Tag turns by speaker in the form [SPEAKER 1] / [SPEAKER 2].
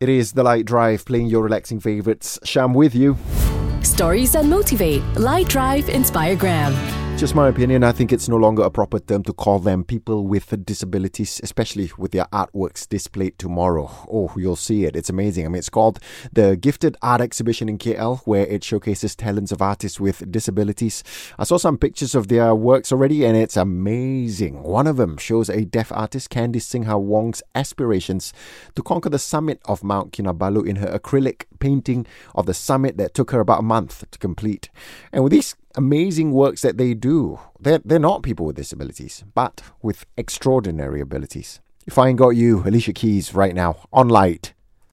[SPEAKER 1] It is the Lite Drive playing your relaxing favorites. Sham with you.
[SPEAKER 2] Stories that motivate. Lite Drive Inspire Inspiregram.
[SPEAKER 1] Just my opinion, I think it's no longer a proper term to call them people with disabilities, especially with their artworks displayed tomorrow. Oh, you'll see it. It's amazing. I mean, it's called the Gifted Art Exhibition in KL, where it showcases talents of artists with disabilities. I saw some pictures of their works already, and it's amazing. One of them shows a deaf artist, Candice Singha Wong's aspirations to conquer the summit of Mount Kinabalu in her acrylic painting of the summit that took her about a month to complete. And with these amazing works that they do. They're, they're not people with disabilities, but with extraordinary abilities. If I ain't got you, Alicia Keys, right now, on Lite.